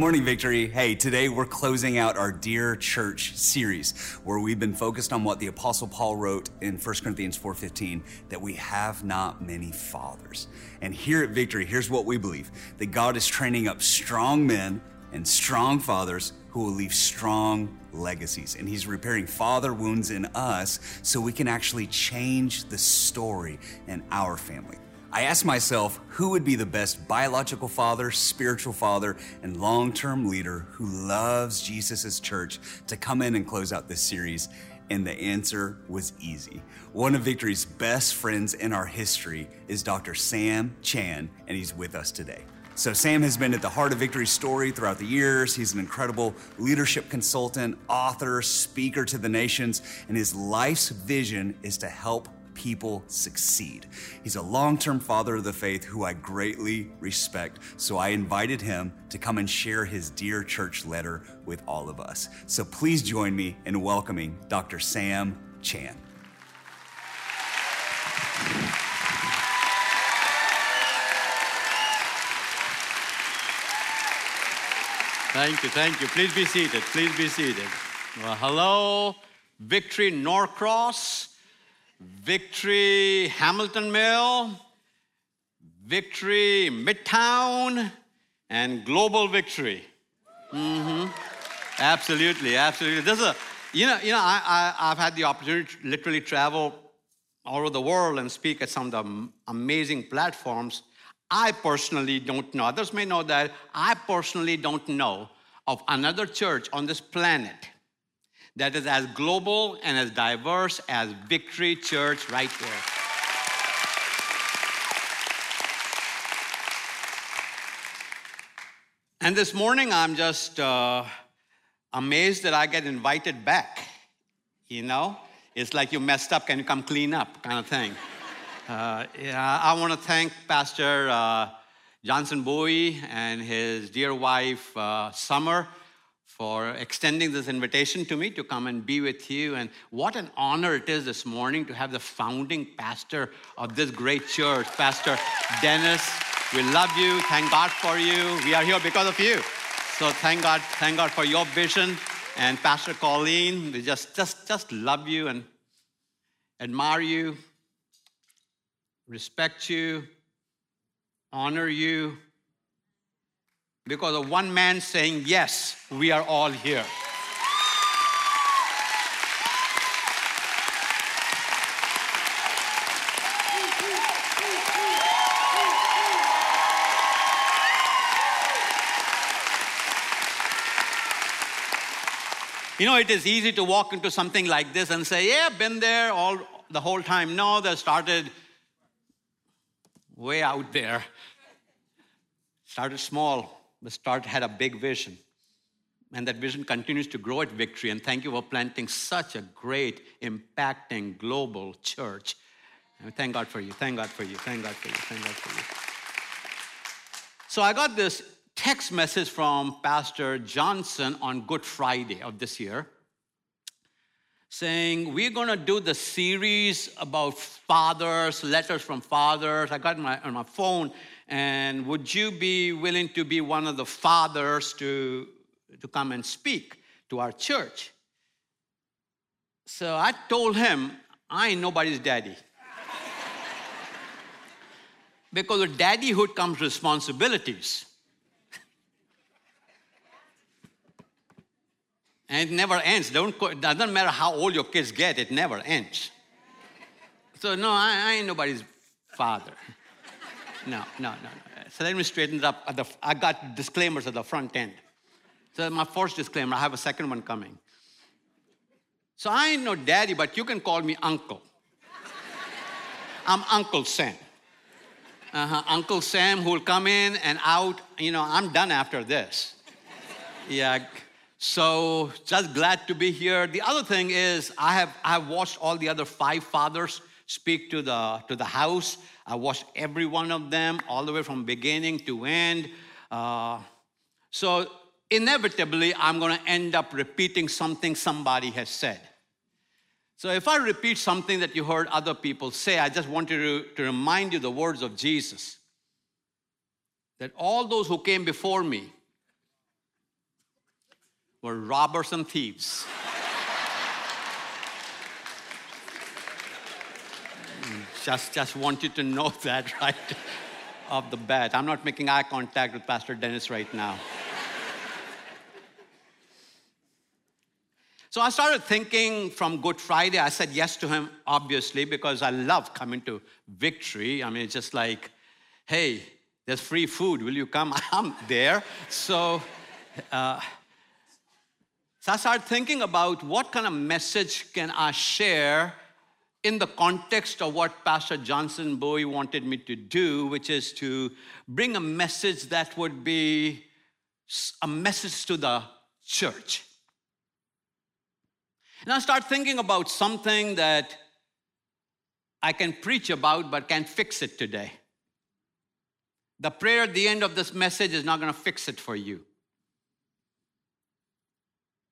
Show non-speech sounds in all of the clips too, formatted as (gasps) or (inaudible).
Good morning, Victory. Hey, today we're closing out our Dear Church series where we've been focused on what the apostle Paul wrote in 1 Corinthians 4:15 that we have not many fathers. And here at Victory, here's what we believe. That God is training up strong men and strong fathers who will leave strong legacies. And he's repairing father wounds in us so we can actually change the story in our family. I asked myself who would be the best biological father, spiritual father, and long term leader who loves Jesus' church to come in and close out this series. And the answer was easy. One of Victory's best friends in our history is Dr. Sam Chand, and he's with us today. So, Sam has been at the heart of Victory's story throughout the years. He's an incredible leadership consultant, author, speaker to the nations, and his life's vision is to help people succeed. He's a long term father of the faith who I greatly respect. So I invited him to come and share his Dear Church letter with all of us. So please join me in welcoming Dr. Sam Chand. Thank you, thank you. Please be seated. Please be seated. Well, hello, Victory Norcross. Victory Hamilton Mill, Victory Midtown, and Global Victory. Mm-hmm. Absolutely, absolutely. This is a, you know, you know, I, I, I've had the opportunity to literally travel all over the world and speak at some of the amazing platforms. I personally don't know, others may know that, I personally don't know of another church on this planet that is as global and as diverse as Victory Church right there. And this morning, I'm just uh, amazed that I get invited back. You know, it's like you messed up, can you come clean up, kind of thing. Uh, yeah, I want to thank Pastor uh, Johnson Bowie and his dear wife, uh, Summer for extending this invitation to me to come and be with you. And what an honor it is this morning to have the founding pastor of this great church, Pastor Dennis. We love you. Thank God for you. We are here because of you. So thank God, thank God for your vision. And Pastor Colleen, we just, just, just love you and admire you, respect you, honor you, because of one man saying, Yes, we are all here. You know, it is easy to walk into something like this and say, Yeah, been there all the whole time. No, they started way out there. Started small, but start had a big vision. And that vision continues to grow at Victory. And thank you for planting such a great, impacting global church. And thank God for you. Thank God for you. Thank God for you. Thank God for you. So I got this text message from Pastor Johnson on Good Friday of this year saying, We're going to do the series about fathers, letters from fathers. I got my, on my phone and would you be willing to be one of the fathers to, to come and speak to our church? So I told him, I ain't nobody's daddy. (laughs) because with daddyhood comes responsibilities. (laughs) and it never ends. Don't, doesn't matter how old your kids get, it never ends. So, no, I, I ain't nobody's father. No, no, no. So let me straighten it up. The, I got disclaimers at the front end. So my first disclaimer, I have a second one coming. So I ain't no daddy, but you can call me uncle. (laughs) I'm Uncle Sam. Uh-huh. Uncle Sam who will come in and out. You know, I'm done after this. Yeah. So just glad to be here. The other thing is I have I have watched all the other five fathers speak to the to the house. I watched every one of them, all the way from beginning to end. Uh, so, inevitably, I'm going to end up repeating something somebody has said. So, if I repeat something that you heard other people say, I just wanted to, to remind you the words of Jesus that all those who came before me were robbers and thieves. Just, just want you to know (laughs) that right off the bat. I'm not making eye contact with Pastor Dennis right now. So I started thinking from Good Friday. I said yes to him, obviously, because I love coming to victory. I mean, it's just like, hey, there's free food. Will you come? (laughs) I'm there. So, uh, so I started thinking about what kind of message can I share in the context of what Pastor Johnson Bowie wanted me to do, which is to bring a message that would be a message to the church. And I start thinking about something that I can preach about but can't fix it today. The prayer at the end of this message is not going to fix it for you.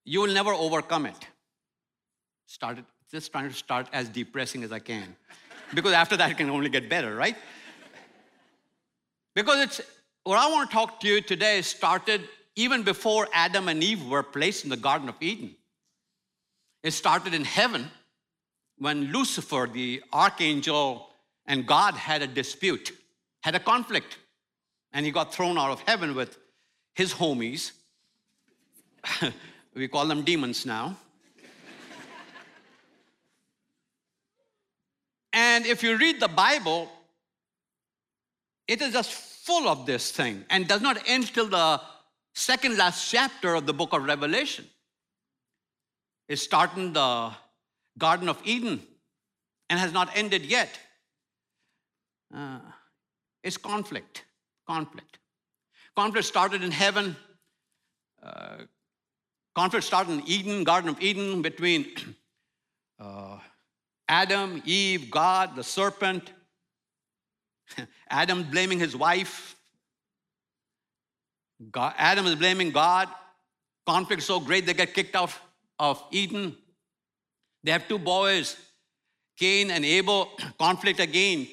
You will never overcome it. Started just trying to start as depressing as I can. because after that, it can only get better, right? Because it's what I want to talk to you today started even before Adam and Eve were placed in the Garden of Eden. It started in heaven when Lucifer, the archangel, and God had a dispute, had a conflict, and he got thrown out of heaven with his homies. (laughs) we call them demons now. And if you read the Bible, it is just full of this thing and does not end till the second last chapter of the book of Revelation is starting the Garden of Eden and has not ended yet. Uh, it's conflict, conflict. Conflict started in heaven. Uh, conflict started in Eden, Garden of Eden, between (clears throat) uh, Adam, Eve, God, the serpent. (laughs) Adam blaming his wife. God, Adam is blaming God. Conflict so great they get kicked out of Eden. They have two boys, Cain and Abel, (clears throat) conflict again.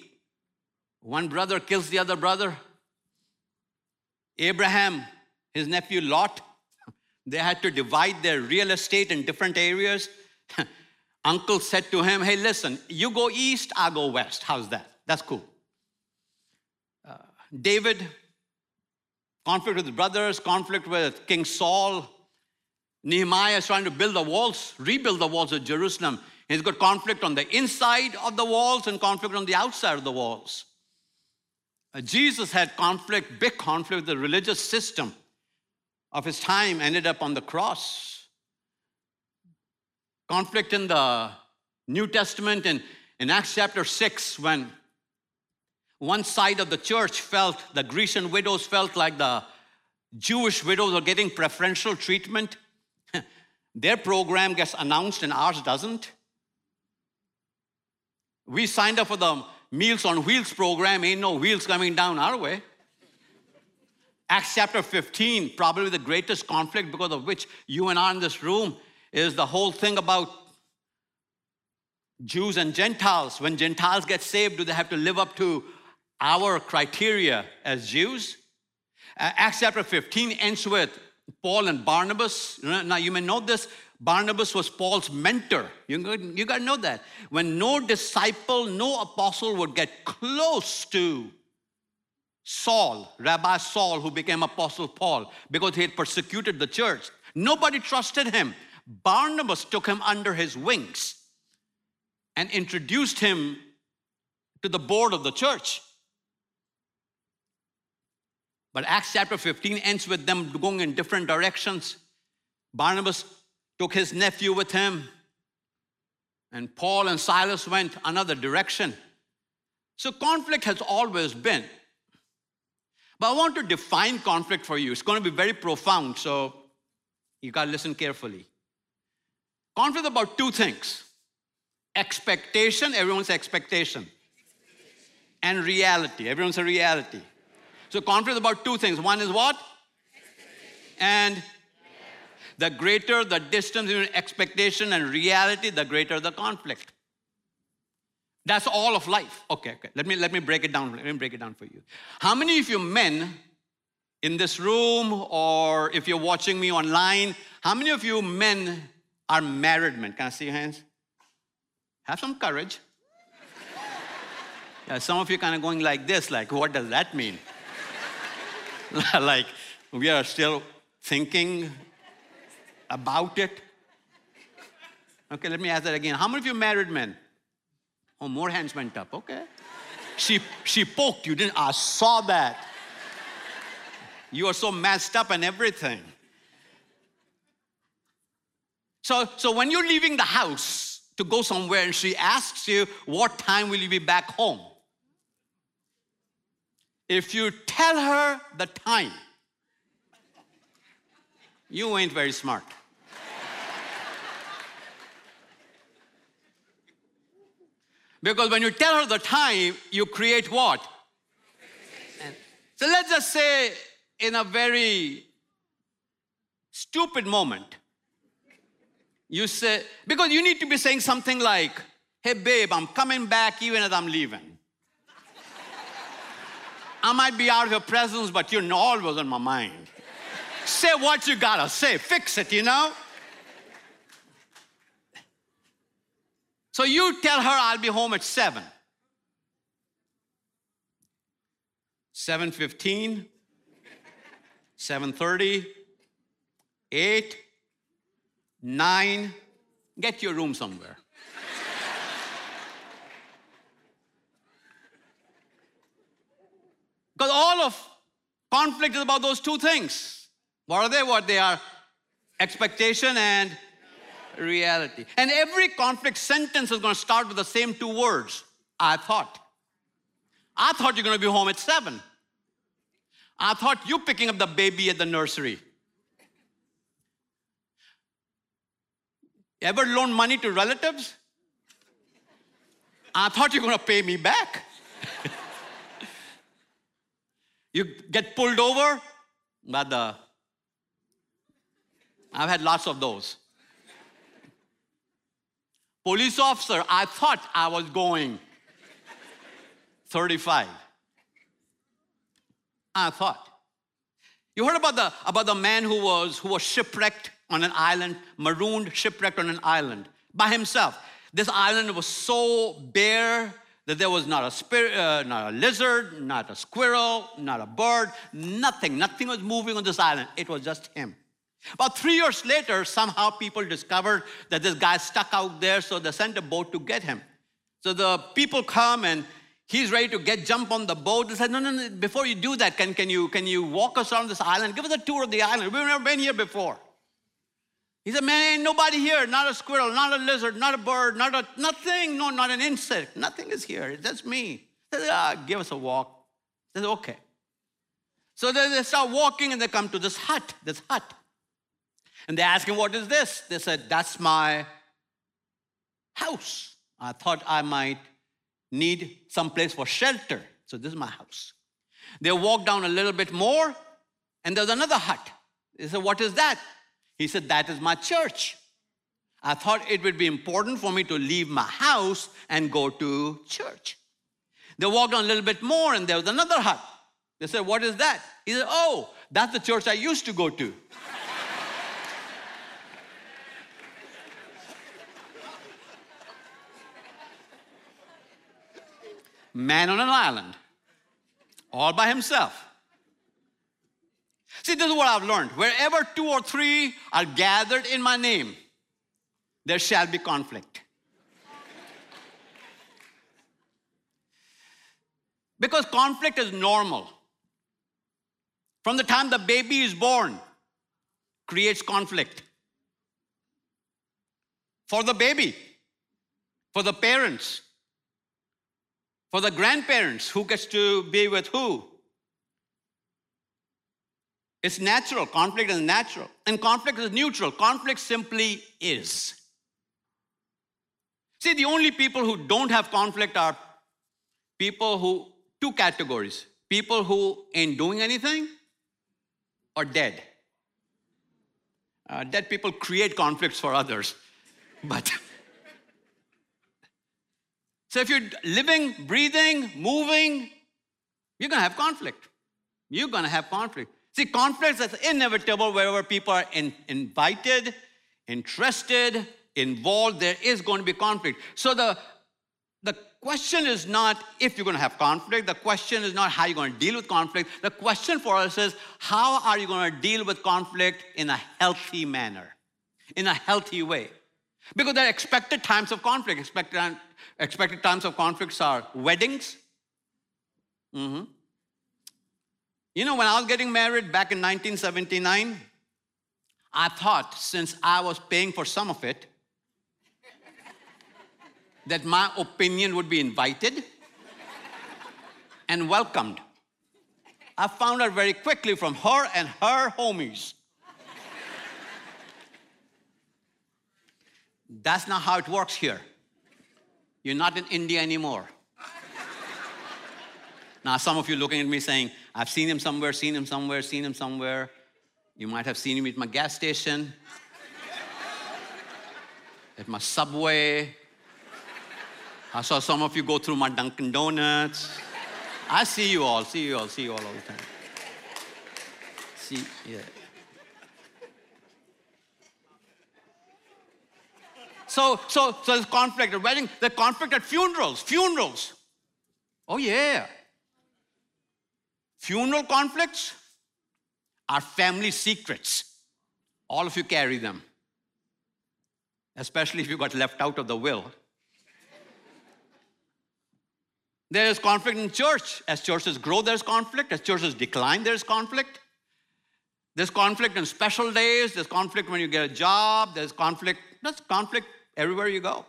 One brother kills the other brother. Abraham, his nephew Lot, (laughs) they had to divide their real estate in different areas. (laughs) Uncle said to him, Hey, listen, you go east, I go west. How's that? That's cool. Uh, David, conflict with his brothers, conflict with King Saul, Nehemiah is trying to build the walls, rebuild the walls of Jerusalem. He's got conflict on the inside of the walls and conflict on the outside of the walls. Uh, Jesus had conflict, big conflict with the religious system of his time, ended up on the cross. Conflict in the New Testament and in Acts chapter 6, when one side of the church felt, the Grecian widows felt like the Jewish widows are getting preferential treatment. (laughs) Their program gets announced and ours doesn't. We signed up for the Meals on Wheels program, ain't no wheels coming down our way. Acts chapter 15, probably the greatest conflict because of which you and I in this room is the whole thing about Jews and Gentiles. When Gentiles get saved, do they have to live up to our criteria as Jews? Uh, Acts chapter 15 ends with Paul and Barnabas. Now, you may know this. Barnabas was Paul's mentor. You, you got to know that. When no disciple, no apostle would get close to Saul, Rabbi Saul, who became Apostle Paul, because he had persecuted the church, nobody trusted him. Barnabas took him under his wings and introduced him to the board of the church. But Acts chapter 15 ends with them going in different directions. Barnabas took his nephew with him, and Paul and Silas went another direction. So conflict has always been. But I want to define conflict for you. It's going to be very profound, so you got to listen carefully. Conflict about two things expectation, everyone's expectation, and reality, everyone's a reality. So conflict about two things. One is what? And the greater the distance between expectation and reality, the greater the conflict. That's all of life. Okay, okay. Let me let me break it down. Let me break it down for you. How many of you men in this room or if you're watching me online, how many of you men are married men? Can I see your hands? Have some courage. yeah, some of you kind of going like this, like, what does that mean? (laughs) like, we are still thinking about it. Okay, let me ask that again. How many of you married men? Oh, more hands went up. Okay. She, she poked you, didn't I saw that. You are so messed up and everything. So, so when you're leaving the house to go somewhere and she asks you, What time will you be back home? If you tell her the time, you ain't very smart. because when you tell her the time, you create what? So let's just say, in a very stupid moment, you say, because you need to be saying something like, hey, babe, I'm coming back even as I'm leaving. I might be out of your presence, but you're always on my mind. say what you gotta say, fix it, you know? So you tell her I'll be home at 7. 7:15, 7:30, 8, 9, get your room somewhere. (laughs) Because all of conflict is about those two things. What are they? What they are expectation and reality. And every conflict sentence is going to start with the same two words I thought. I thought you're going to be home at seven. I thought you picking up the baby at the nursery. Ever loan money to relatives? I thought you were going to pay me back. you get pulled over by the. I've had lots of those. Police officer, I thought I was going 35. I thought. You heard about the, about the man who was, who was shipwrecked on an island, marooned, shipwrecked on an island by himself. This island was so bare that there was not a, spirit, uh, not a lizard, not a squirrel, not a bird, nothing. Nothing was moving on this island. It was just him. About three years later, somehow people discovered that this guy stuck out there, so they sent a boat to get him. So the people come and he's ready to get jump on the boat. They said, no, no, no, before you do that, can, can, you, can you walk us around this island? Give us a tour of the island. We've never been here before. He said, man, ain't nobody here, not a squirrel, not a lizard, not a bird, not a, nothing, no, not an insect. Nothing is here. It's just me. He said, ah, give us a walk. He said, okay. So then they start walking and they come to this hut, this hut. And they ask him, What is this? They said, That's my house. I thought I might need some place for shelter. So this is my house. They walk down a little bit more, and there's another hut. They said, What is that? He said, That is my church. I thought it would be important for me to leave my house and go to church. They walked on a little bit more, and there was another hut. They said, What is that? He said, Oh, that's the church I used to go to. man on an island, all by himself. See, this is what I've learned. Wherever two or three are gathered in my name, there shall be conflict. because conflict is normal. From the time the baby is born, creates conflict. For the baby, for the parents, for the grandparents, who gets to be with who? It's natural. Conflict is natural. And conflict is neutral. Conflict simply is. See, the only people who don't have conflict are people who, two categories people who ain't doing anything or dead. Uh, dead people create conflicts for others, (laughs) but so if you're living, breathing, moving, you're going to have conflict. You're going to have conflict. See, conflicts is inevitable wherever people are in, invited, interested, involved, there is going to be conflict. So the, the question is not if you're going to have conflict. The question is not how you're going to deal with conflict. The question for us is how are you going to deal with conflict in a healthy manner, in a healthy way? Because there are expected times of conflict. Expected, expected times of conflicts are weddings. Mm-hmm. You know, when I was getting married back in 1979, I thought since I was paying for some of it, that my opinion would be invited and welcomed. I found out very quickly from her and her homies. That's not how it works here. You're not in India anymore. now, some of you looking at me saying, I've seen him somewhere, seen him somewhere, seen him somewhere. You might have seen him at my gas station, (laughs) at my subway, I saw some of you go through my Dunkin' Donuts. I see you all, see you all, see you all all the time. See, yeah. So, so, so there's conflict at wedding, the conflict at funerals, funerals. Oh yeah. Funeral conflicts are family secrets. All of you carry them. Especially if you got left out of the will. There is conflict in church. As churches grow, there's conflict. As churches decline, there's conflict. There's conflict on special days. There's conflict when you get a job. There's conflict. There's conflict everywhere you go.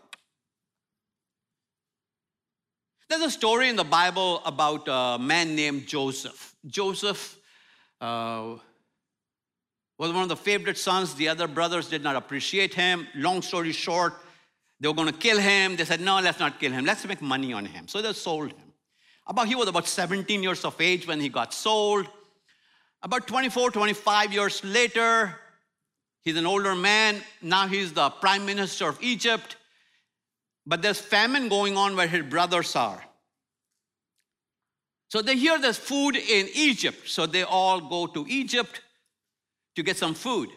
There's a story in the Bible about a man named Joseph. Joseph uh, was one of the favorite sons. The other brothers did not appreciate him. Long story short, they were going to kill him. They said, no, let's not kill him. Let's make money on him. So they sold him. About, he was about 17 years of age when he got sold. About 24, 25 years later, he's an older man. Now he's the prime minister of Egypt. But there's famine going on where his brothers are. So they hear there's food in Egypt. So they all go to Egypt to get some food.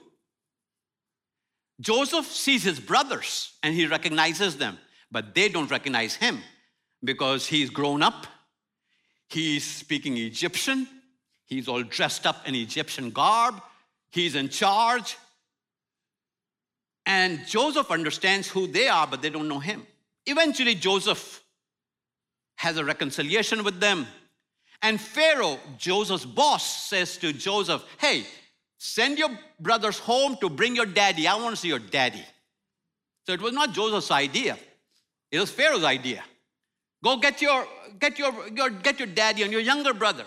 Joseph sees his brothers and he recognizes them, but they don't recognize him because he's grown up. He's speaking Egyptian. He's all dressed up in Egyptian garb. He's in charge. And Joseph understands who they are, but they don't know him. Eventually, Joseph has a reconciliation with them. And Pharaoh, Joseph's boss, says to Joseph, Hey, Send your brothers home to bring your daddy. I want to see your daddy. So it was not Joseph's idea, it was Pharaoh's idea. Go get your, get your, your, get your daddy and your younger brother.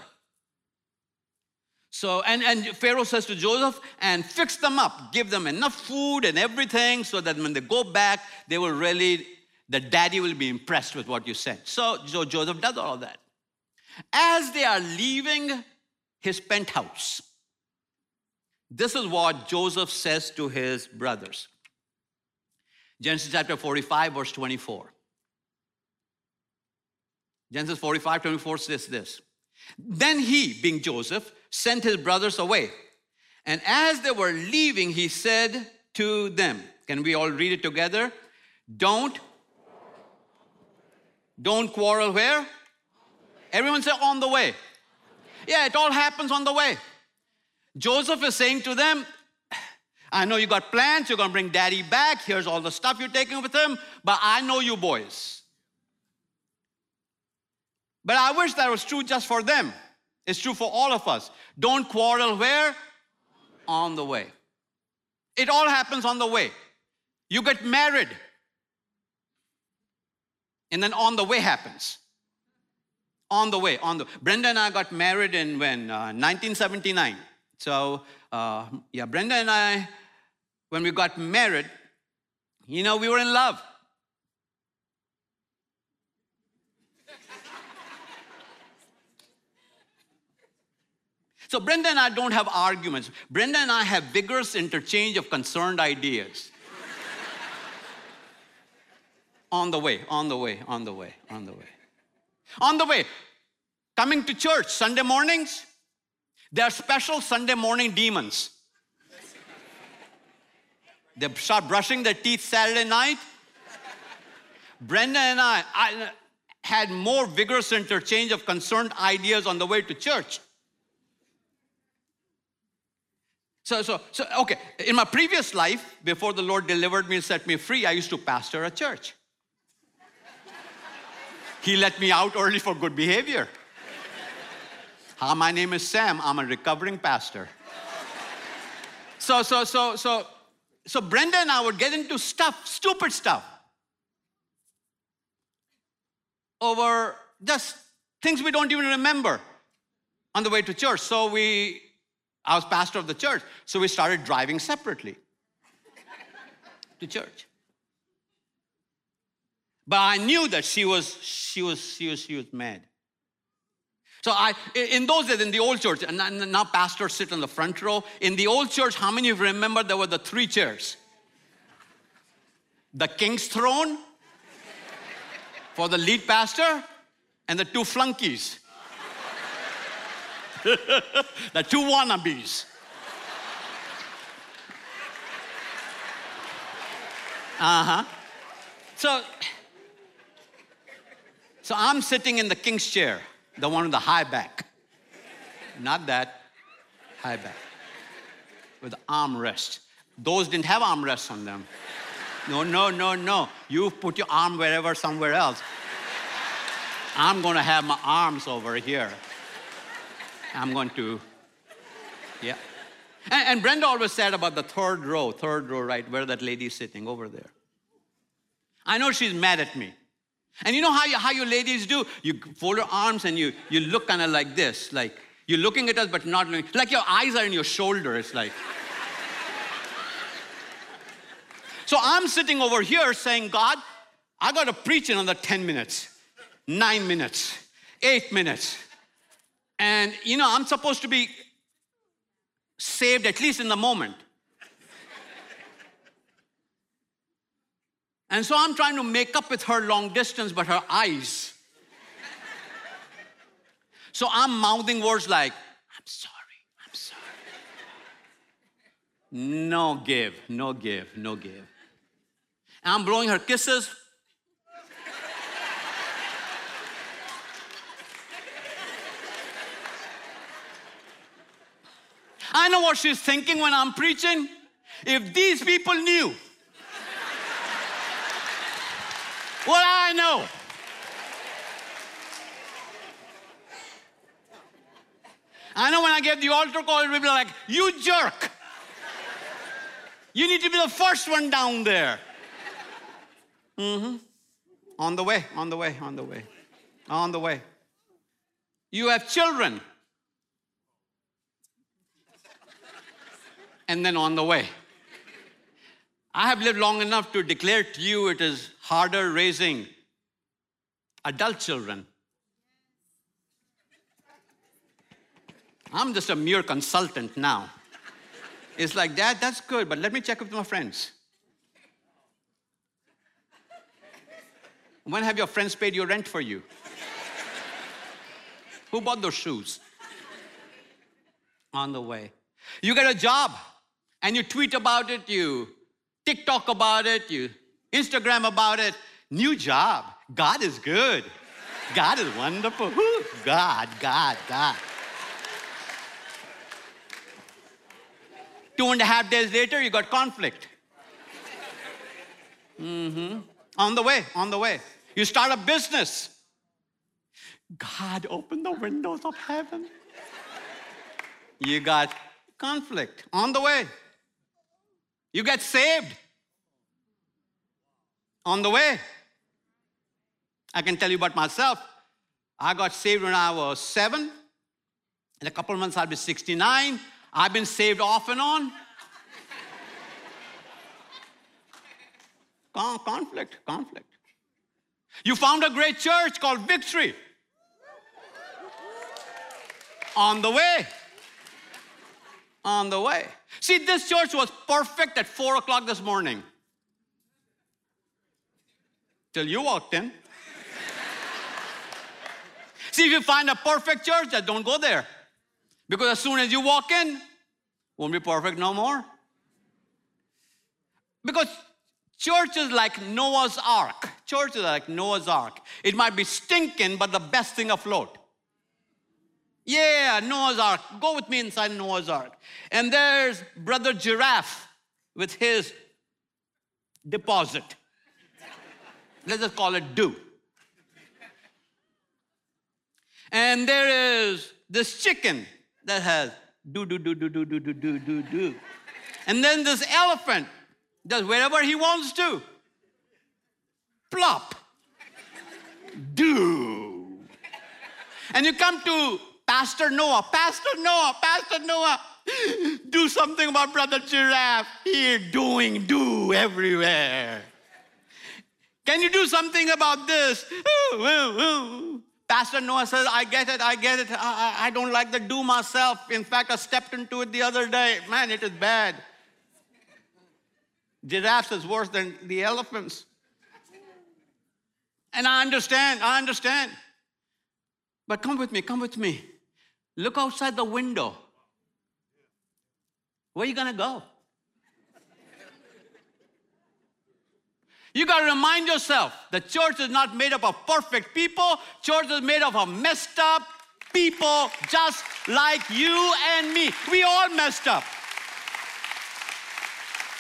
So, and, and Pharaoh says to Joseph, and fix them up, give them enough food and everything so that when they go back, they will really, the daddy will be impressed with what you said. So, so Joseph does all of that. As they are leaving his penthouse, this is what Joseph says to his brothers. Genesis chapter 45, verse 24. Genesis 45, 24 says this. Then he, being Joseph, sent his brothers away. And as they were leaving, he said to them, Can we all read it together? Don't, don't quarrel where? Everyone say on the way. Yeah, it all happens on the way. Joseph is saying to them, I know you got plans, you're gonna bring daddy back, here's all the stuff you're taking with him, but I know you boys. But I wish that was true just for them. It's true for all of us. Don't quarrel where? On the way. It all happens on the way. You get married, and then on the way happens. On the way, on the Brenda and I got married in when? Uh, 1979. So, uh, yeah, Brenda and I, when we got married, you know, we were in love. So Brenda and I don't have arguments. Brenda and I have vigorous interchange of concerned ideas. On the way, on the way, on the way, on the way. On the way, coming to church Sunday mornings, There are special Sunday morning demons. They start brushing their teeth Saturday night. Brenda and I, I had more vigorous interchange of concerned ideas on the way to church. So, so, so, okay, in my previous life, before the Lord delivered me and set me free, I used to pastor a church. He let me out early for good behavior. Hi, my name is Sam. I'm a recovering pastor. So, so, so, so, so Brenda and I would get into stuff, stupid stuff, over just things we don't even remember on the way to church. So we I was pastor of the church, so we started driving separately to church. But I knew that she was, she was, she was, she was mad. So I, in those days, in the old church, and now pastors sit on the front row. In the old church, how many of you remember there were the three chairs? The king's throne for the lead pastor, and the two flunkies (laughs) the two wannabes. Uh huh. So, so I'm sitting in the king's chair, the one with the high back. Not that, high back. With armrest. Those didn't have armrests on them. No, no, no, no. You put your arm wherever, somewhere else. I'm going to have my arms over here. I'm going to, yeah. And, and, Brenda always said about the third row, third row, right, where that lady is sitting over there. I know she's mad at me. And you know how you, how you ladies do? You fold your arms and you, you look kind of like this, like you're looking at us but not looking, like your eyes are in your shoulder. It's like. so I'm sitting over here saying, God, I got to preach in another 10 minutes, nine minutes, eight minutes. And, you know, I'm supposed to be saved at least in the moment. And so I'm trying to make up with her long distance, but her eyes. so I'm mouthing words like, I'm sorry, I'm sorry. No give, no give, no give. And I'm blowing her kisses I know what she's thinking when I'm preaching. If these people knew what I know, I know when I get the altar call, will be like, You jerk. You need to be the first one down there. Mm-hmm. On the way, on the way, on the way, on the way. You have children. and then on the way. I have lived long enough to declare to you it is harder raising adult children. I'm just a mere consultant now. It's like, Dad, that's good, but let me check with my friends. When have your friends paid your rent for you? Who bought those shoes? On the way. You get a job and you tweet about it, you TikTok about it, you Instagram about it. New job. God is good. God is wonderful. Woo. God, God, God. Two and a half days later, you got conflict. Mm-hmm. On the way, on the way. You start a business. God opened the windows of heaven. You got conflict on the way. You get saved on the way. I can tell you about myself. I got saved when I was seven. In a couple of months, I'll be 69. I've been saved off and on. (laughs) Con- conflict, conflict. You found a great church called Victory. On the way. On the way. See, this church was perfect at four o'clock this morning. Till you walked in. (laughs) See, if you find a perfect church, just don't go there. Because as soon as you walk in, won't be perfect no more. Because church is like Noah's ark. Church is like Noah's ark. It might be stinking, but the best thing afloat. Yeah, Noah's ark. Go with me inside Noah's ark. And there's Brother Giraffe with his deposit. Let's just call it do. And there is this chicken that has do, do, do, do, do, do, do, do, do, do. And then this elephant does wherever he wants to. Plop. Do. And you come to Pastor Noah, Pastor Noah, Pastor Noah, (gasps) do something about Brother Giraffe. Here, doing do everywhere. Can you do something about this? Pastor Noah says, I get it, I get it. I, I, don't like the do myself. In fact, I stepped into it the other day. Man, it is bad. Giraffes is worse than the elephants. And I understand, I understand. But come with me, come with me. Look outside the window. Where are you gonna go? You got to remind yourself the church is not made up of perfect people. Church is made up of messed up people just like you and me. We all messed up.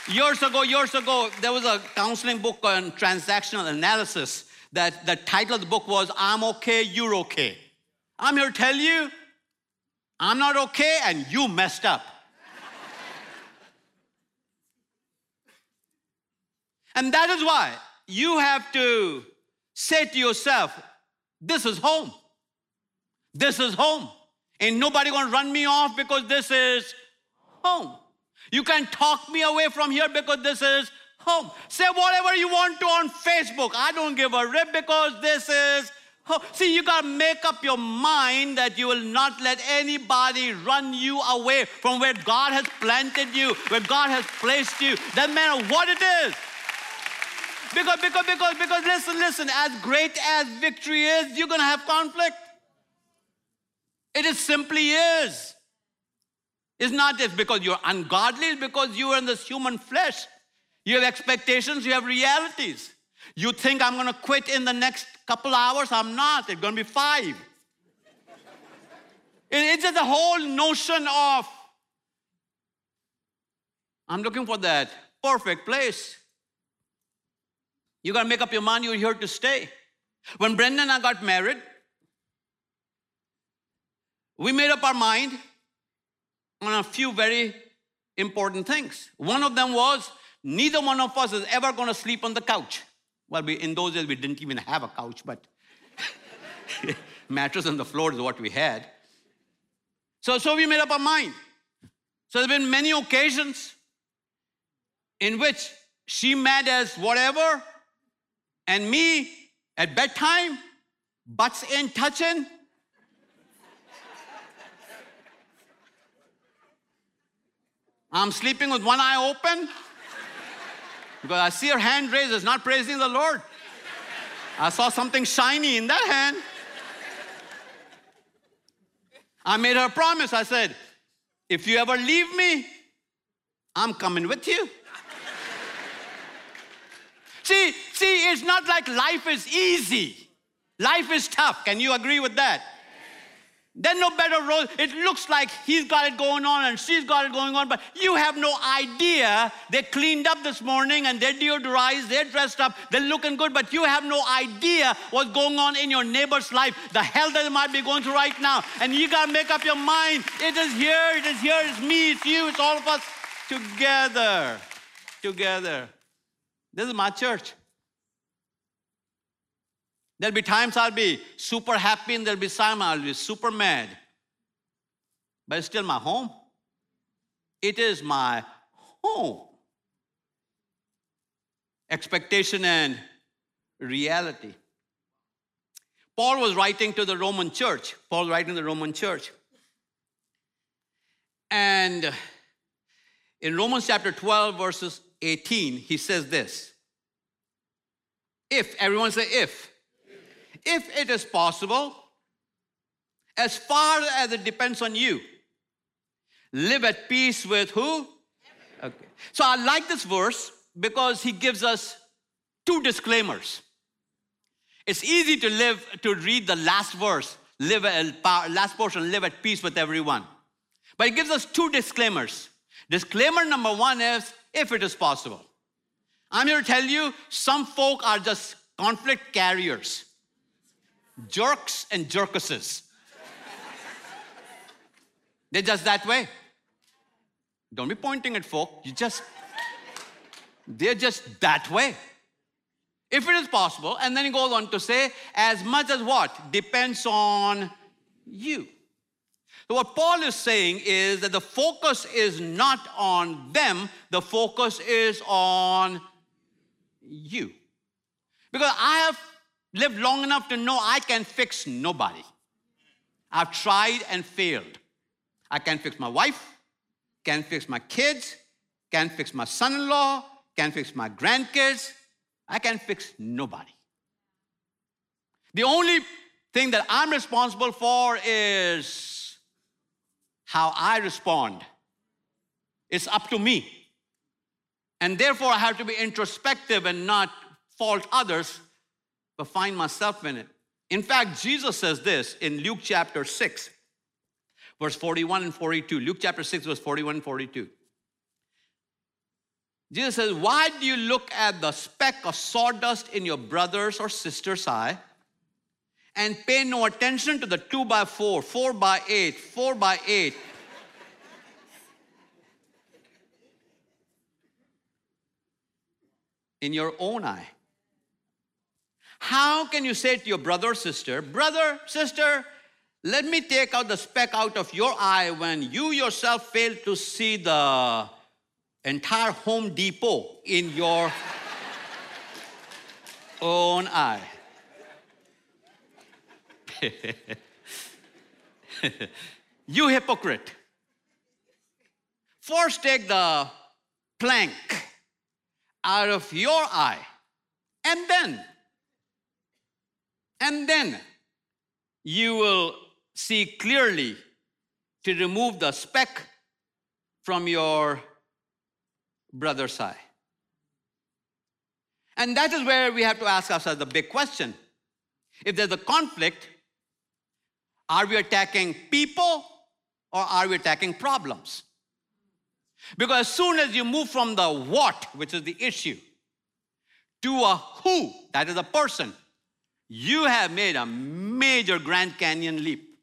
Years ago, years ago, there was a counseling book on transactional analysis that the title of the book was I'm okay, you're okay. I'm here to tell you, I'm not okay and you messed up. And that is why you have to say to yourself, this is home. This is home. Ain't nobody gonna run me off because this is home. You can talk me away from here because this is home. Say whatever you want to on Facebook. I don't give a rip because this is home. See, you gotta make up your mind that you will not let anybody run you away from where God has planted you, where God has placed you. Doesn't matter what it is. Because, because, because, because, listen, listen, as great as victory is, you're gonna have conflict. It is simply is. It's not just because you're ungodly, it's because you are in this human flesh. You have expectations, you have realities. You think I'm gonna quit in the next couple hours, I'm not. It's gonna be five. it's just the whole notion of I'm looking for that perfect place. You got to make up your mind you're here to stay. When Brenda and I got married, we made up our mind on a few very important things. One of them was neither one of us is ever going to sleep on the couch. Well, we, in those days, we didn't even have a couch, but (laughs) mattress on the floor is what we had. So, so we made up our mind. So there have been many occasions in which she mad as whatever, and me at bedtime, butts in touching. I'm sleeping with one eye open because I see her hand raised, it's not praising the Lord. I saw something shiny in that hand. I made her a promise. I said, if you ever leave me, I'm coming with you. See, see, it's not like life is easy. Life is tough. Can you agree with that? There's no better role. It looks like he's got it going on and she's got it going on, but you have no idea. They cleaned up this morning and they're deodorized, they're dressed up, they're looking good, but you have no idea what's going on in your neighbor's life, the hell that they might be going through right now. And you got to make up your mind. It is here, it is here, it's me, it's you, it's all of us together. Together. This is my church. There'll be times I'll be super happy and there'll be times I'll be super mad. But it's still my home. It is my home. Expectation and reality. Paul was writing to the Roman church. Paul writing to the Roman church. And in Romans chapter 12, verses 18, he says this. If, everyone say if. If it is possible, as far as it depends on you, Live at peace with who? Okay. So I like this verse because he gives us two disclaimers. It's easy to live to read the last verse, live last portion, live at peace with everyone. But he gives us two disclaimers. Disclaimer number one is if it is possible. I'm here to tell you, some folk are just conflict carriers, jerks and jerkuses. They're just that way. Don't be pointing at folk. You just, they're just that way. If it is possible, and then he goes on to say, as much as what? Depends on you. So, what Paul is saying is that the focus is not on them, the focus is on you. Because I have lived long enough to know I can fix nobody. I've tried and failed. I can't fix my wife, Can't fix my kids, Can't fix my son in law, Can't fix my grandkids. I can't fix nobody. The only thing that I'm responsible for is how I respond. It's up to me. And therefore, I have to be introspective and not fault others, but find myself in it. In fact, Jesus says this in Luke chapter 6 verse 41 and 42. Luke chapter 6, verse 41 and 42. Jesus says, Why do you look at the speck of sawdust in your brother's or sister's eye and pay no attention to the two by four, four by eight, four by eight? in your own eye. How can you say to your brother or sister, Brother, sister, let me take out the speck out of your eye when you yourself fail to see the entire Home Depot in your own eye. (laughs) you hypocrite. First, take the plank out of your eye, and then, and then you will see clearly to remove the speck from your brother's eye. And that is where we have to ask ourselves the big question. If there's a conflict, are we attacking people or are we attacking problems? Because as soon as you move from the what, which is the issue, to a who, that is a person, you have made a major Grand Canyon leap.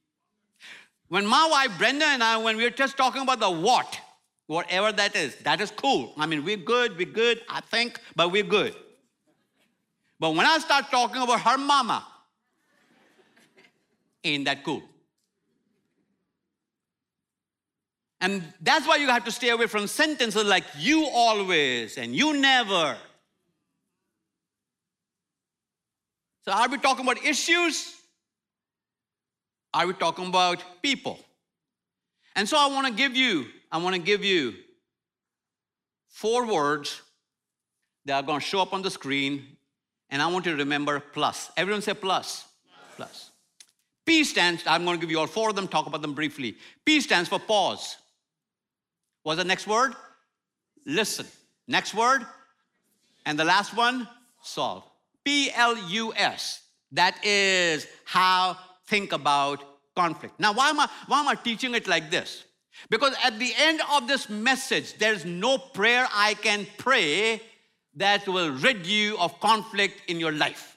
When my wife Brenda and I, when we were just talking about the what, whatever that is, that is cool. I mean, we're good, we're good, I think, but we're good. But when I start talking about her mama, ain't that cool? And that's why you have to stay away from sentences like you always and you never. So, are we talking about issues are we talking about people? And so I want to give you, I want to give you four words that are going to show up on the screen, and I want you to remember plus. Everyone say plus. Plus. plus. P stands, I'm going to give you all four of them, talk about them briefly. P stands for pause. What's the next word? Listen. Next word? And the last one? Solve. P L U S. That is how think about conflict. Now, why am I, why am I teaching it like this? Because at the end of this message, there's no prayer I can pray that will rid you of conflict in your life.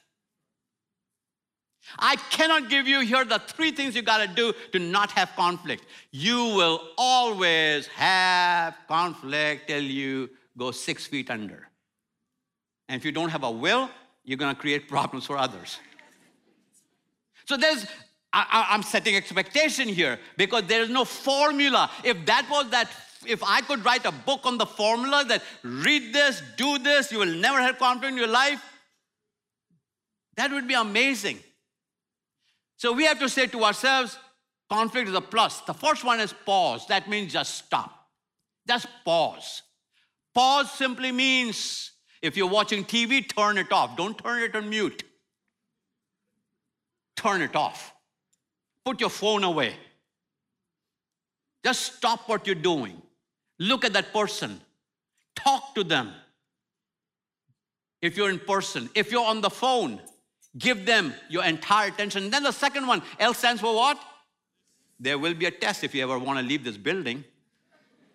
I cannot give you here the three things you got to do to not have conflict. You will always have conflict till you go six feet under. And if you don't have a will, you're going to create problems for others. So there's, I, am setting expectation here because there is no formula. If that was that, if I could write a book on the formula that read this, do this, you will never have conflict in your life, that would be amazing. So we have to say to ourselves, conflict is a plus. The first one is pause. That means just stop. Just pause. Pause simply means if you're watching TV, turn it off. Don't turn it on mute turn it off. Put your phone away. Just stop what you're doing. Look at that person. Talk to them. If you're in person, if you're on the phone, give them your entire attention. then the second one, L stands for what? There will be a test if you ever want to leave this building.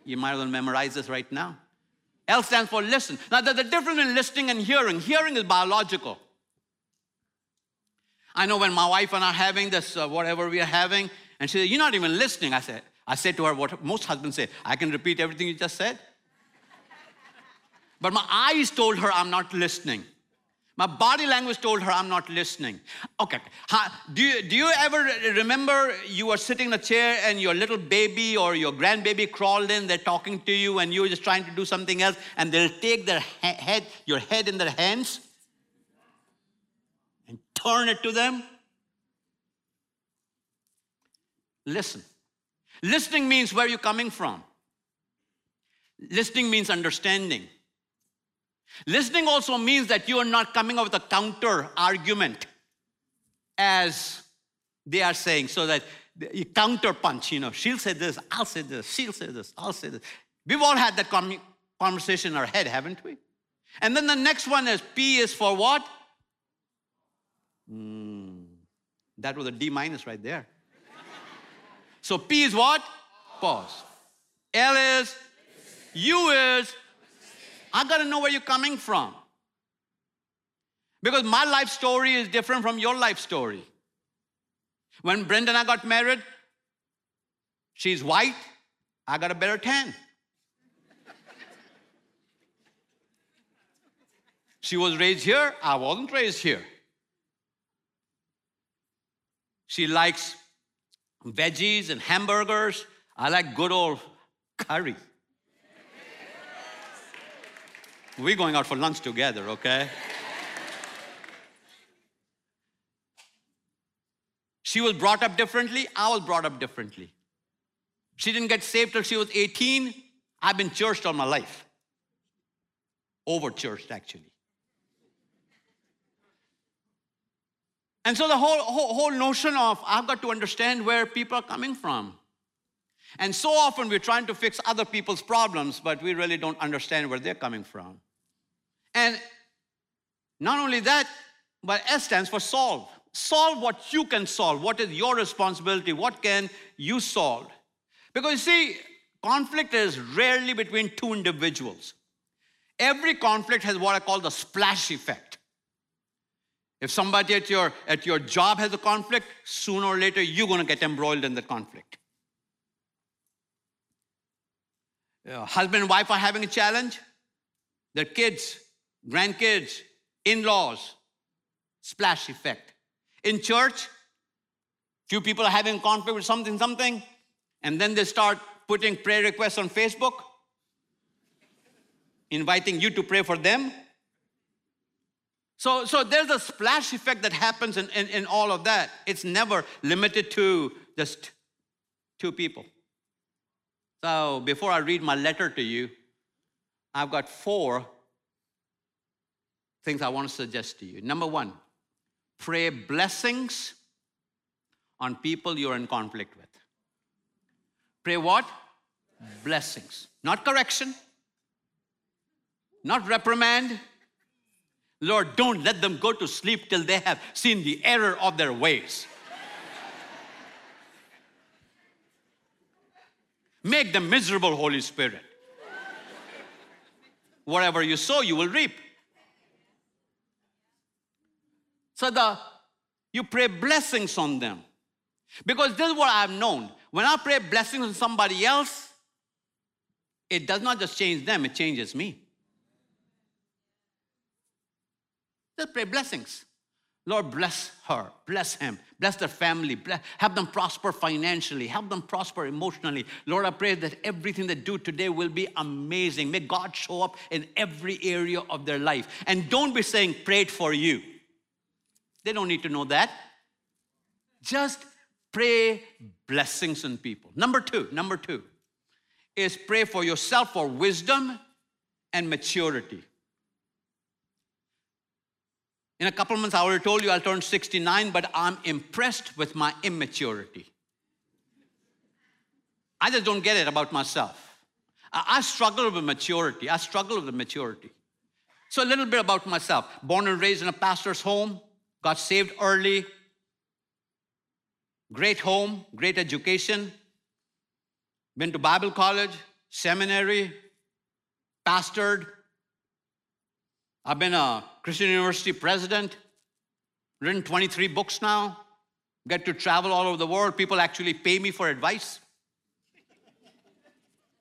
You might as well memorize this right now. L stands for listen. Now, there's a difference in listening and hearing. Hearing is biological. I know when my wife and I are having this, uh, whatever we are having, and she said, You're not even listening. I said, I said to her what most husbands say I can repeat everything you just said. But my eyes told her I'm not listening. My body language told her I'm not listening. Okay, do you, do you ever remember you were sitting in a chair and your little baby or your grandbaby crawled in, they're talking to you and you're just trying to do something else and they'll take their head, your head in their hands and turn it to them? Listen. Listening means where you're coming from. Listening means understanding. Listening also means that you are not coming up with a counter argument as they are saying, so that you counter punch, you know, she'll say this, I'll say this, she'll say this, I'll say this. We've all had that conversation in our head, haven't we? And then the next one is P is for what? Mm, that was a D minus right there. so P is what? Pause. L is, U is, I got to know where you're coming from. Because my life story is different from your life story. When Brenda and I got married, she's white, I got a better tan. she was raised here, I wasn't raised here. She likes veggies and hamburgers. I like good old curry. We're going out for lunch together, okay? She was brought up differently. I was brought up differently. She didn't get saved till she was 18. I've been churched all my life. Over churched, actually. And so the whole, whole, whole notion of I've got to understand where people are coming from. And so often we're trying to fix other people's problems, but we really don't understand where they're coming from. And not only that, but S stands for solve. Solve what you can solve. What is your responsibility? What can you solve? Because you see, conflict is rarely between two individuals. Every conflict has what I call the splash effect. If somebody at your, at your job has a conflict, sooner or later you're going to get embroiled in the conflict. Uh, husband and wife are having a challenge, their kids grandkids, in laws, splash effect. In church, few people are having conflict with something, something, and then they start putting prayer requests on Facebook, inviting you to pray for them. So, so there's a splash effect that happens in, in, in all of that. It's never limited to just two people. So before I read my letter to you, I've got four things I want to suggest to you. Number one, pray blessings on people you're in conflict with. Pray what? Blessings. Not correction, not reprimand. Lord, don't let them go to sleep till they have seen the error of their ways. (laughs) Make them miserable, Holy Spirit. Whatever you sow, you will reap. So the you pray blessings on them. Because this is what I've known. When I pray blessings on somebody else, it does not just change them, it changes me. Just pray blessings. Lord, bless her, bless him, bless their family, bless, help them prosper financially, help them prosper emotionally. Lord, I pray that everything they do today will be amazing. May God show up in every area of their life. And don't be saying, prayed for you. They don't need to know that. Just pray blessings on people. Number two, number two is pray for yourself for wisdom and maturity. In a couple months, I already told you I'll turn 69, but I'm impressed with my immaturity. I just don't get it about myself. I, I struggle with maturity. I struggle with maturity. So, a little bit about myself. Born and raised in a pastor's home, got saved early, great home, great education, been to Bible college, seminary, pastored. I've been a Christian University president, written 23 books now, get to travel all over the world. People actually pay me for advice.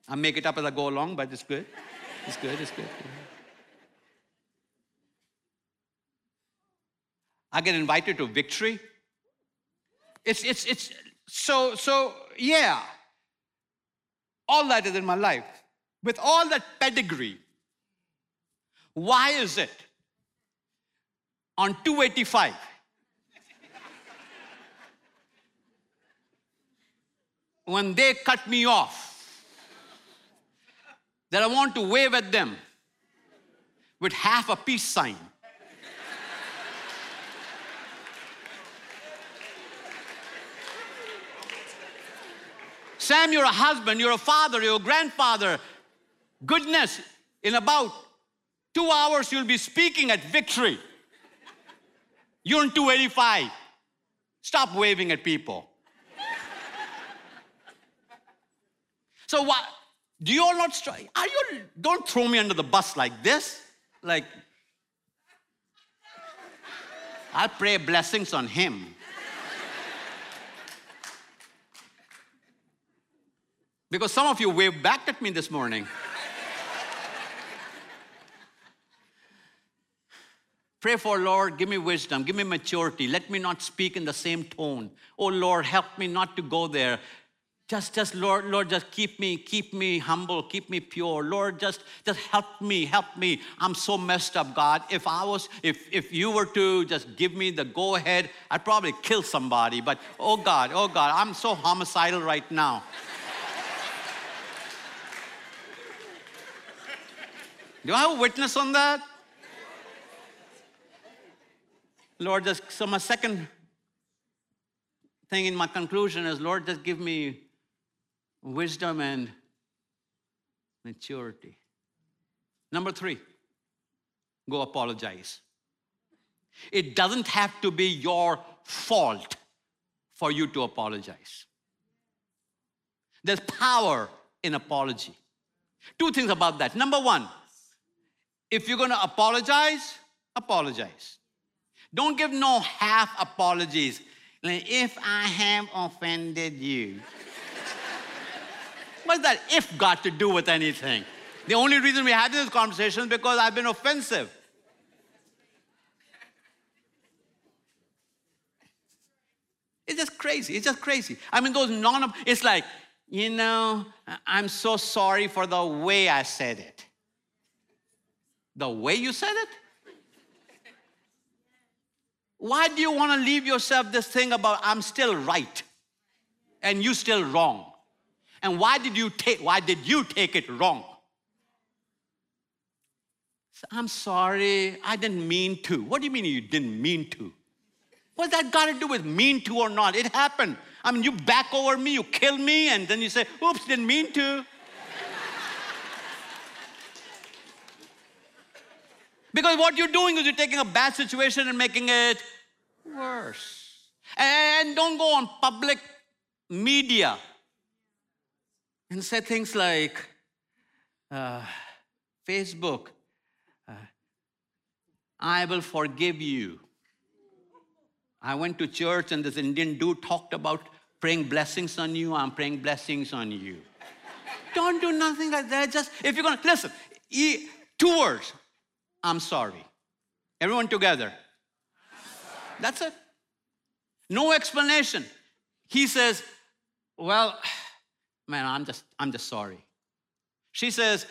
I make it up as I go along, but it's good. It's good, it's good. I get invited to victory. It's, it's, it's so, so, yeah. All that is in my life. With all that pedigree, why is it on 285? (laughs) when they cut me off, that I want to wave at them with half a peace sign. Sam, you're a husband, you're a father, you're a grandfather. Goodness, in about two hours, you'll be speaking at victory. You're in 285. Stop waving at people. so, what? Do you all not strike? Are you? Don't throw me under the bus like this. Like, I'll pray blessings on him. Because some of you waved back at me this morning. Pray for Lord, give me wisdom, give me maturity. Let me not speak in the same tone. Oh Lord, help me not to go there. Just, just, Lord, Lord, just keep me, keep me humble, keep me pure. Lord, just, just help me, help me. I'm so messed up, God. If I was, if, if you were to just give me the go ahead, I'd probably kill somebody. But oh God, oh God, I'm so homicidal right now. Do I have a witness on that? Lord, just so my second thing in my conclusion is, Lord, just give me wisdom and maturity. Number three, go apologize. It doesn't have to be your fault for you to apologize. There's power in apology. Two things about that. Number one, if you're going to apologize, apologize. Don't give no half apologies. Like, if I have offended you. (laughs) What's that if got to do with anything? The only reason we had this conversation is because I've been offensive. It's just crazy. It's just crazy. I mean, those non, it's like, you know, I'm so sorry for the way I said it. The way you said it? Why do you want to leave yourself this thing about I'm still right and you still wrong? And why did you take why did you take it wrong? I'm sorry, I didn't mean to. What do you mean you didn't mean to? What's that got to do with mean to or not? It happened. I mean, you back over me, you kill me, and then you say, oops, didn't mean to. Because what you're doing is you're taking a bad situation and making it worse. And don't go on public media and say things like uh, Facebook, uh, I will forgive you. I went to church and this Indian dude talked about praying blessings on you. I'm praying blessings on you. Don't do nothing like that. Just, if you're gonna, listen, two words I'm sorry. Everyone together. That's it. No explanation. He says, Well, man, I'm just, I'm just sorry. She says,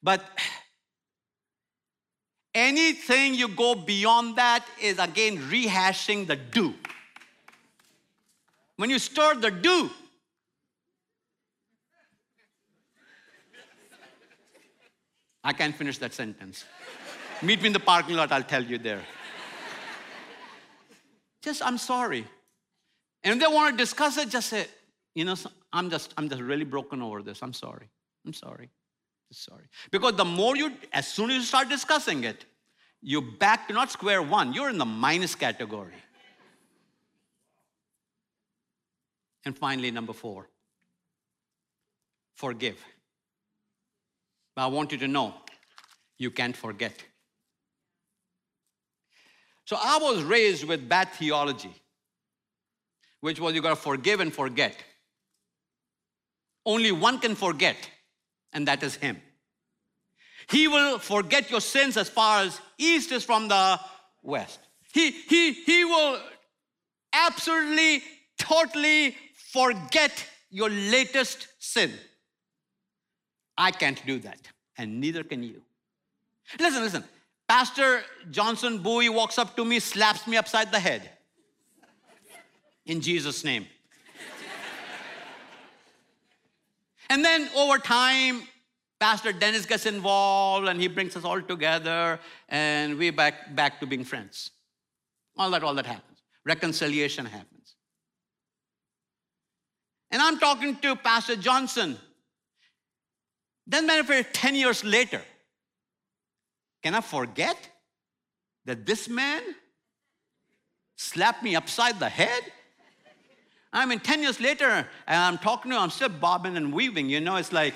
But anything you go beyond that is again rehashing the do. When you stir the do, I can't finish that sentence. Meet me in the parking lot, I'll tell you there. Just, I'm sorry. And if they want to discuss it, just say, you know, I'm just, I'm just really broken over this. I'm sorry. I'm sorry. Sorry. Because the more you, as soon as you start discussing it, you're back to not square one, you're in the minus category. And finally, number four, forgive. But I want you to know you can't forget. So I was raised with bad theology, which was you gotta forgive and forget. Only one can forget, and that is Him. He will forget your sins as far as east is from the west. He, he, he will absolutely, totally forget your latest sin. I can't do that, and neither can you. Listen, listen. Pastor Johnson Bowie walks up to me, slaps me upside the head. In Jesus' name. and then over time, Pastor Dennis gets involved and he brings us all together and we're back, back to being friends. All that, all that happens. Reconciliation happens. And I'm talking to Pastor Johnson. Then, of 10 years later, can I forget that this man slapped me upside the head? I mean, 10 years later, and I'm talking to him, I'm still bobbing and weaving. You know, it's like,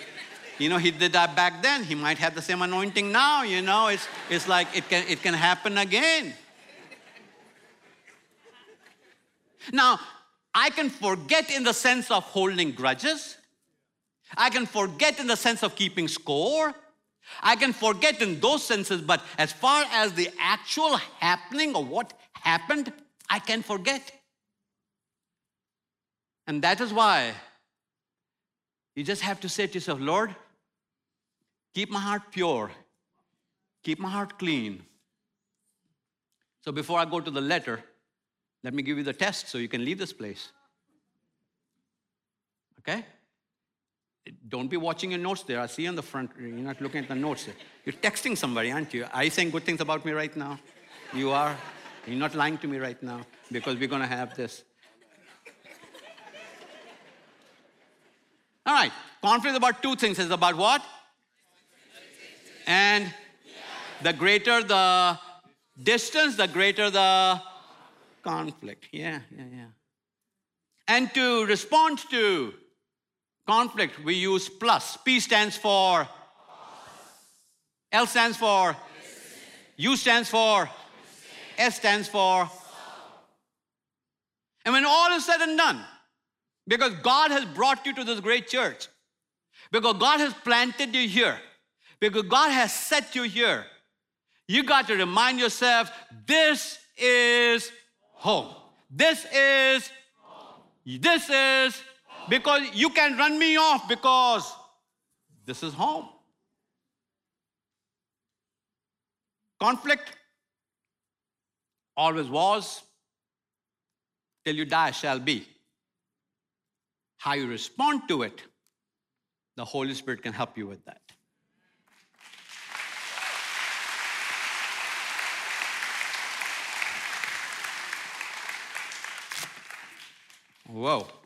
you know, he did that back then. He might have the same anointing now, you know. It's, it's like it can, it can happen again. Now, I can forget in the sense of holding grudges. I can forget in the sense of keeping score. I can forget in those senses, but as far as the actual happening of what happened, I can forget. And that is why you just have to say to yourself, Lord, Keep my heart pure. Keep my heart clean. So before I go to the letter, let me give you the test so you can leave this place. Okay? Don't be watching your notes there. I see on the front, you're not looking at the notes. You're texting somebody, aren't you? Are you saying good things about me right now? You are. You're not lying to me right now because we're going to have this. All right. Conflict is about two things. It's about what? And the greater the distance, the greater the conflict. Yeah, yeah, yeah. And to respond to conflict, we use plus. P stands for L stands for U stands for S stands for and when all is said and done, because God has brought you to this great church, because God has planted you here, because God has set you here. You got to remind yourself this is home. This is, this is, because you can run me off because this is home. Conflict always was, till you die shall be. How you respond to it, the Holy Spirit can help you with that. Whoa.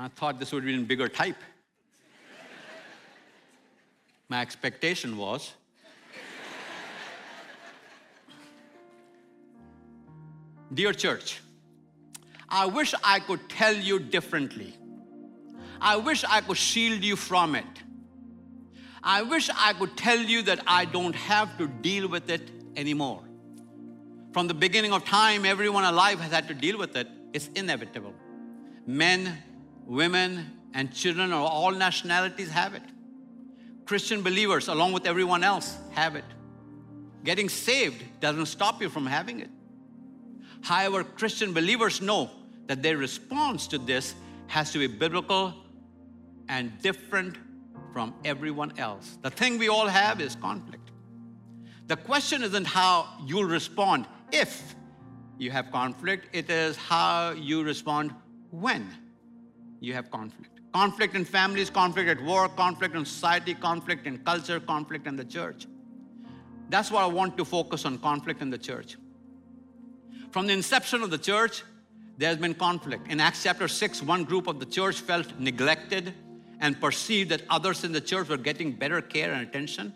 I thought this would be in bigger type. My expectation was. Dear church, I wish I could tell you differently. I wish I could shield you from it. I wish I could tell you that I don't have to deal with it anymore. From the beginning of time, everyone alive has had to deal with it. It's inevitable. Men, women, and children of all nationalities have it. Christian believers, along with everyone else, have it. Getting saved doesn't stop you from having it. However, Christian believers know that their response to this has to be biblical and different from everyone else. The thing we all have is conflict. The question isn't how you'll respond if you have conflict, it is how you respond when you have conflict. Conflict in families, conflict at work, conflict in society, conflict in culture, conflict in the church. That's what I want to focus on conflict in the church. From the inception of the church, there's been conflict. In Acts chapter 6, one group of the church felt neglected and perceived that others in the church were getting better care and attention,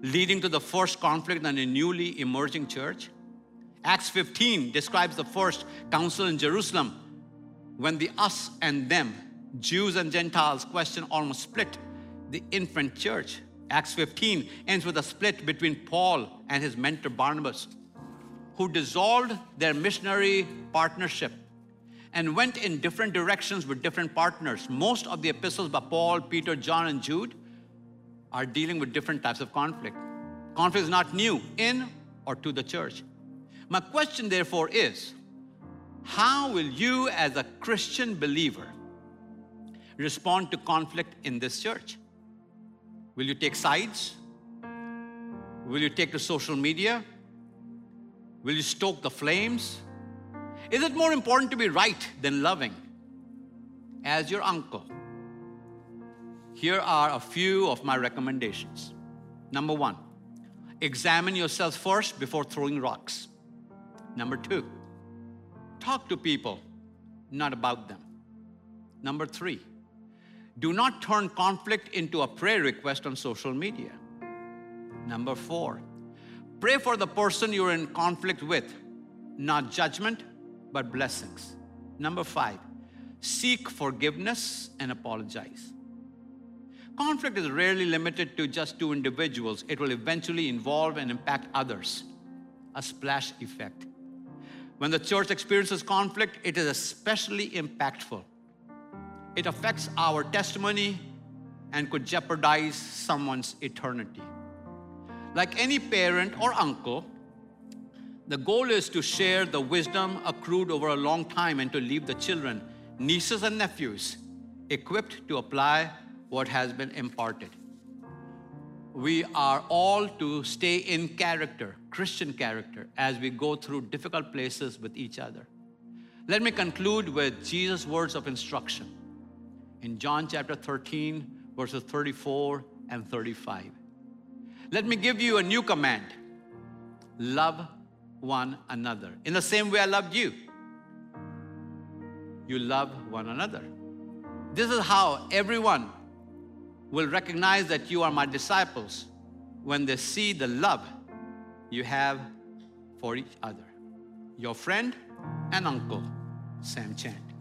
leading to the first conflict in a newly emerging church. Acts 15 describes the first council in Jerusalem when the us and them, Jews and Gentiles, question almost split the infant church. Acts 15 ends with a split between Paul and his mentor Barnabas, who dissolved their missionary partnership and went in different directions with different partners. Most of the epistles by Paul, Peter, John, and Jude are dealing with different types of conflict. Conflict is not new in or to the church. My question, therefore, is how will you, as a Christian believer, respond to conflict in this church? Will you take sides? Will you take to social media? Will you stoke the flames? Is it more important to be right than loving? As your uncle, here are a few of my recommendations. Number one, examine yourself first before throwing rocks. Number two, talk to people, not about them. Number three, do not turn conflict into a prayer request on social media. Number four, pray for the person you're in conflict with, not judgment, but blessings. Number five, seek forgiveness and apologize. Conflict is rarely limited to just two individuals, it will eventually involve and impact others. A splash effect. When the church experiences conflict, it is especially impactful it affects our testimony and could jeopardize someone's eternity. Like any parent or uncle, the goal is to share the wisdom accrued over a long time and to leave the children, nieces, and nephews equipped to apply what has been imparted. We are all to stay in character, Christian character, as we go through difficult places with each other. Let me conclude with Jesus' words of instruction in John chapter 13, verses 34 and 35. Let me give you a new command love one another. In the same way I loved you, you love one another. This is how everyone will recognize that you are my disciples when they see the love you have for each other. Your friend and uncle, Sam Chand.